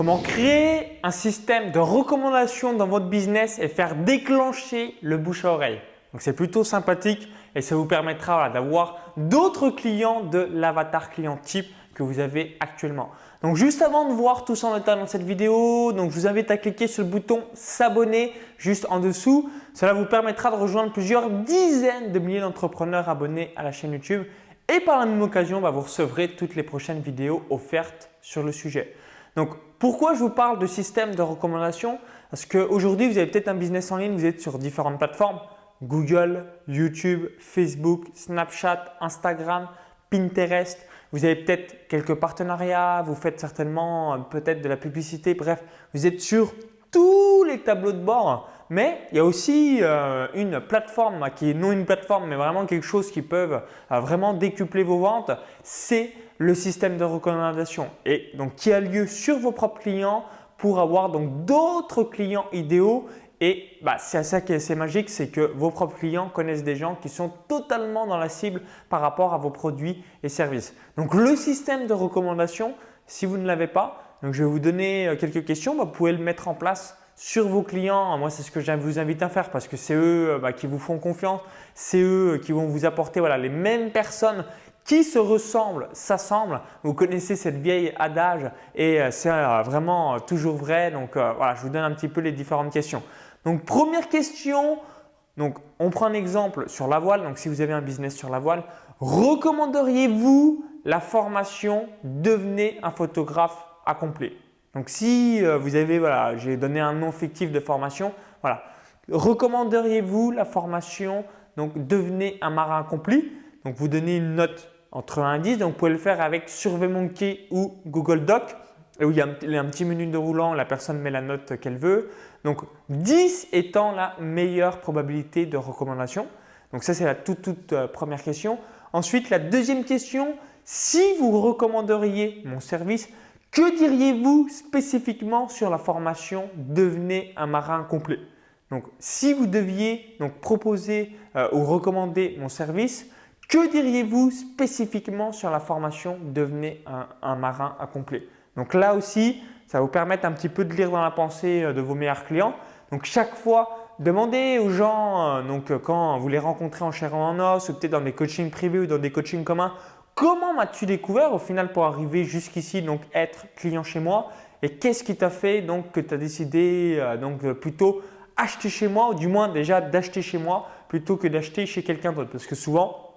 Comment créer un système de recommandation dans votre business et faire déclencher le bouche à oreille. Donc c'est plutôt sympathique et ça vous permettra d'avoir d'autres clients de l'avatar client type que vous avez actuellement. Donc juste avant de voir tout ça en détail dans cette vidéo, donc je vous invite à cliquer sur le bouton s'abonner juste en dessous. Cela vous permettra de rejoindre plusieurs dizaines de milliers d'entrepreneurs abonnés à la chaîne YouTube et par la même occasion, bah, vous recevrez toutes les prochaines vidéos offertes sur le sujet. Donc, pourquoi je vous parle de système de recommandation? Parce qu'aujourd'hui, vous avez peut-être un business en ligne, vous êtes sur différentes plateformes Google, YouTube, Facebook, Snapchat, Instagram, Pinterest. Vous avez peut-être quelques partenariats, vous faites certainement euh, peut-être de la publicité. Bref, vous êtes sur tous les tableaux de bord. Mais il y a aussi euh, une plateforme qui est non une plateforme, mais vraiment quelque chose qui peut euh, vraiment décupler vos ventes. C'est le système de recommandation et donc qui a lieu sur vos propres clients pour avoir donc d'autres clients idéaux et bah, c'est ça qui est magique, c'est que vos propres clients connaissent des gens qui sont totalement dans la cible par rapport à vos produits et services. Donc le système de recommandation, si vous ne l'avez pas, je vais vous donner euh, quelques questions, bah, vous pouvez le mettre en place sur vos clients. Moi, c'est ce que je vous invite à faire parce que c'est eux euh, bah, qui vous font confiance, c'est eux qui vont vous apporter les mêmes personnes qui se ressemblent s'assemblent. Vous connaissez cette vieille adage et euh, c'est euh, vraiment euh, toujours vrai. Donc voilà, je vous donne un petit peu les différentes questions. Donc première question, donc on prend un exemple sur la voile. Donc si vous avez un business sur la voile, recommanderiez-vous la formation Devenez un photographe accompli? Donc si vous avez, voilà, j'ai donné un nom fictif de formation, voilà, recommanderiez-vous la formation? Donc Devenez un marin accompli? Donc, vous donnez une note entre 1 et 10. Donc, vous pouvez le faire avec SurveyMonkey ou Google Doc où il y a un, petit menu de roulant, la personne met la note qu'elle veut. Donc 10 étant la meilleure probabilité de recommandation. Donc ça c'est la toute, toute euh, première question. Ensuite la deuxième question, si vous recommanderiez mon service, que diriez-vous spécifiquement sur la formation Devenez un marin complet? Donc si vous deviez donc proposer euh, ou recommander mon service, que diriez-vous spécifiquement sur la formation Devenez un, marin accompli? Donc là aussi, ça va vous permettre un petit peu de lire dans la pensée euh, de vos meilleurs clients. Donc chaque fois, demandez aux gens, euh, donc euh, quand vous les rencontrez en chair en os, ou peut-être dans des coachings privés ou dans des coachings communs, comment m'as-tu découvert au final pour arriver jusqu'ici, donc être client chez moi? Et qu'est-ce qui t'a fait donc que tu as décidé donc plutôt acheter chez moi, ou du moins déjà d'acheter chez moi plutôt que d'acheter chez quelqu'un d'autre? Parce que souvent,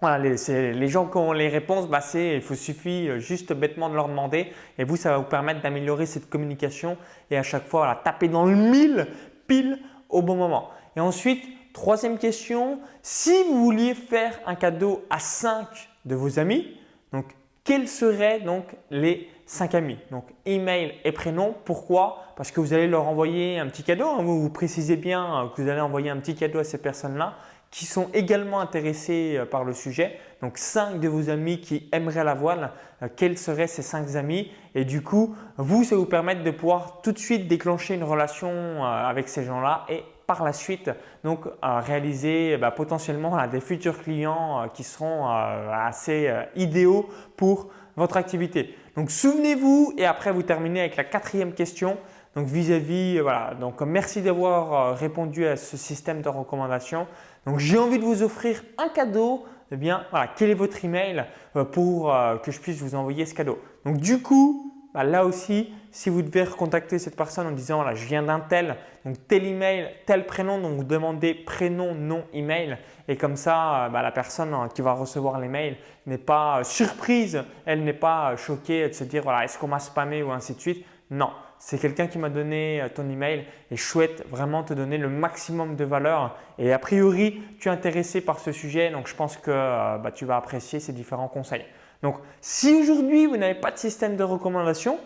voilà, les, gens qui ont les réponses, bah il faut suffit euh, juste bêtement de leur demander et vous, ça va vous permettre d'améliorer cette communication et à chaque fois voilà, taper dans le mille pile au bon moment. Et ensuite, troisième question, si vous vouliez faire un cadeau à 5 de vos amis, donc quels seraient donc les 5 amis? Donc email et prénom. Pourquoi? Parce que vous allez leur envoyer un petit cadeau. Hein. vous, vous précisez bien euh, que vous allez envoyer un petit cadeau à ces personnes-là qui sont également intéressés euh, par le sujet. Donc 5 de vos amis qui aimeraient la voile, euh, quels seraient ces 5 amis? Et du coup, vous, ça vous permettre de pouvoir tout de suite déclencher une relation euh, avec ces gens-là et par la suite donc réaliser bah, potentiellement des futurs clients qui seront assez idéaux pour votre activité. Donc souvenez-vous et après vous terminez avec la quatrième question. Donc vis-à-vis, voilà, donc merci d'avoir répondu à ce système de recommandation. Donc j'ai envie de vous offrir un cadeau. Eh bien, voilà, quel est votre email euh, pour euh, que je puisse vous envoyer ce cadeau? Donc du coup, bah, là aussi, si vous devez recontacter cette personne en disant voilà, je viens d'un tel, donc tel email, tel prénom, donc vous demandez prénom, nom, email, et comme ça, euh, bah, la personne hein, qui va recevoir l'email n'est pas surprise, elle n'est pas choquée de se dire voilà, est-ce qu'on m'a spammé ou ainsi de suite? Non, c'est quelqu'un qui m'a donné euh, ton email et je souhaite vraiment te donner le maximum de valeur. Et a priori, tu es intéressé par ce sujet, donc je pense que euh, bah, tu vas apprécier ces différents conseils. Donc, si aujourd'hui vous n'avez pas de système de recommandation,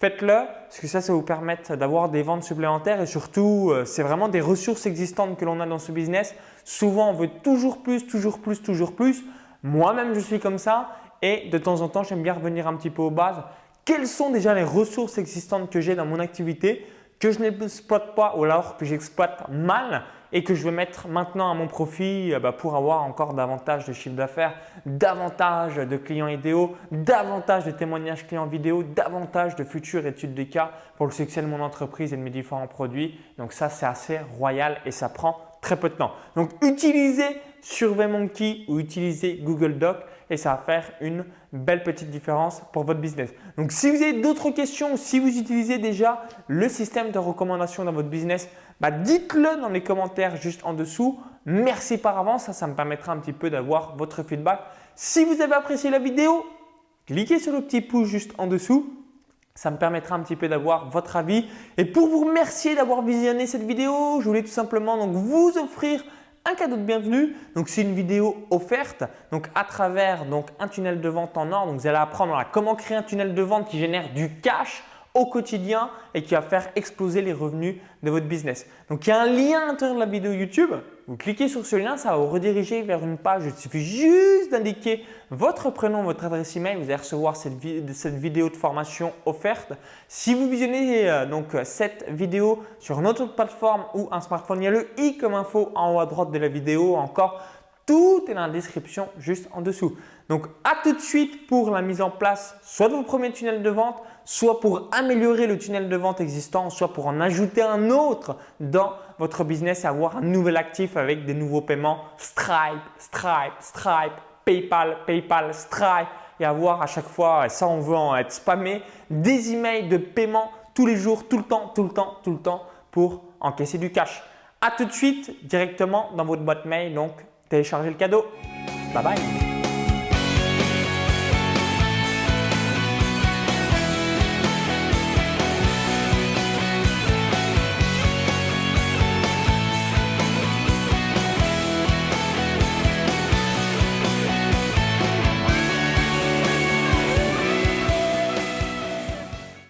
faites-le parce que ça, ça vous permettre d'avoir des ventes supplémentaires et surtout, euh, c'est vraiment des ressources existantes que l'on a dans ce business. Souvent, on veut toujours plus, toujours plus, toujours plus. Moi-même, je suis comme ça et de temps en temps, j'aime bien revenir un petit peu aux bases quelles sont déjà les ressources existantes que j'ai dans mon activité que je n'exploite pas ou alors que j'exploite mal et que je vais mettre maintenant à mon profit euh, bah, pour avoir encore davantage de chiffre d'affaires, davantage de clients idéaux, davantage de témoignages clients vidéo, davantage de futures études de cas pour le succès de mon entreprise et de mes différents produits. Donc ça, c'est assez royal et ça prend très peu de temps. Donc utilisez SurveyMonkey ou utilisez Google Doc et ça va faire une belle petite différence pour votre business. Donc si vous avez d'autres questions, si vous utilisez déjà le système de recommandation dans votre business, bah, dites-le dans les commentaires juste en dessous. Merci par avance, ça, ça me permettra un petit peu d'avoir votre feedback. Si vous avez apprécié la vidéo, cliquez sur le petit pouce juste en dessous. Ça me permettra un petit peu d'avoir votre avis. Et pour vous remercier d'avoir visionné cette vidéo, je voulais tout simplement donc vous offrir un cadeau de bienvenue. Donc c'est une vidéo offerte donc à travers donc un tunnel de vente en or. Donc vous allez apprendre comment créer un tunnel de vente qui génère du cash au quotidien et qui va faire exploser les revenus de votre business. Donc il y a un lien à l'intérieur de la vidéo YouTube. Vous cliquez sur ce lien, ça va vous rediriger vers une page. Il suffit juste d'indiquer votre prénom, votre adresse email. Vous allez recevoir cette, vidéo de formation offerte. Si vous visionnez euh, donc cette vidéo sur une autre plateforme ou un smartphone, il y a le i comme info en haut à droite de la vidéo. Encore, tout est dans la description juste en dessous. Donc à tout de suite pour la mise en place soit de vos premiers tunnels de vente, soit pour améliorer le tunnel de vente existant, soit pour en ajouter un autre dans votre business et avoir un nouvel actif avec des nouveaux paiements Stripe, Stripe, Stripe, PayPal, PayPal, Stripe et avoir à chaque fois, ça on veut en être spammé, des emails de paiement tous les jours, tout le temps, tout le temps, tout le temps pour encaisser du cash. À tout de suite directement dans votre boîte mail, donc téléchargez le cadeau. Bye bye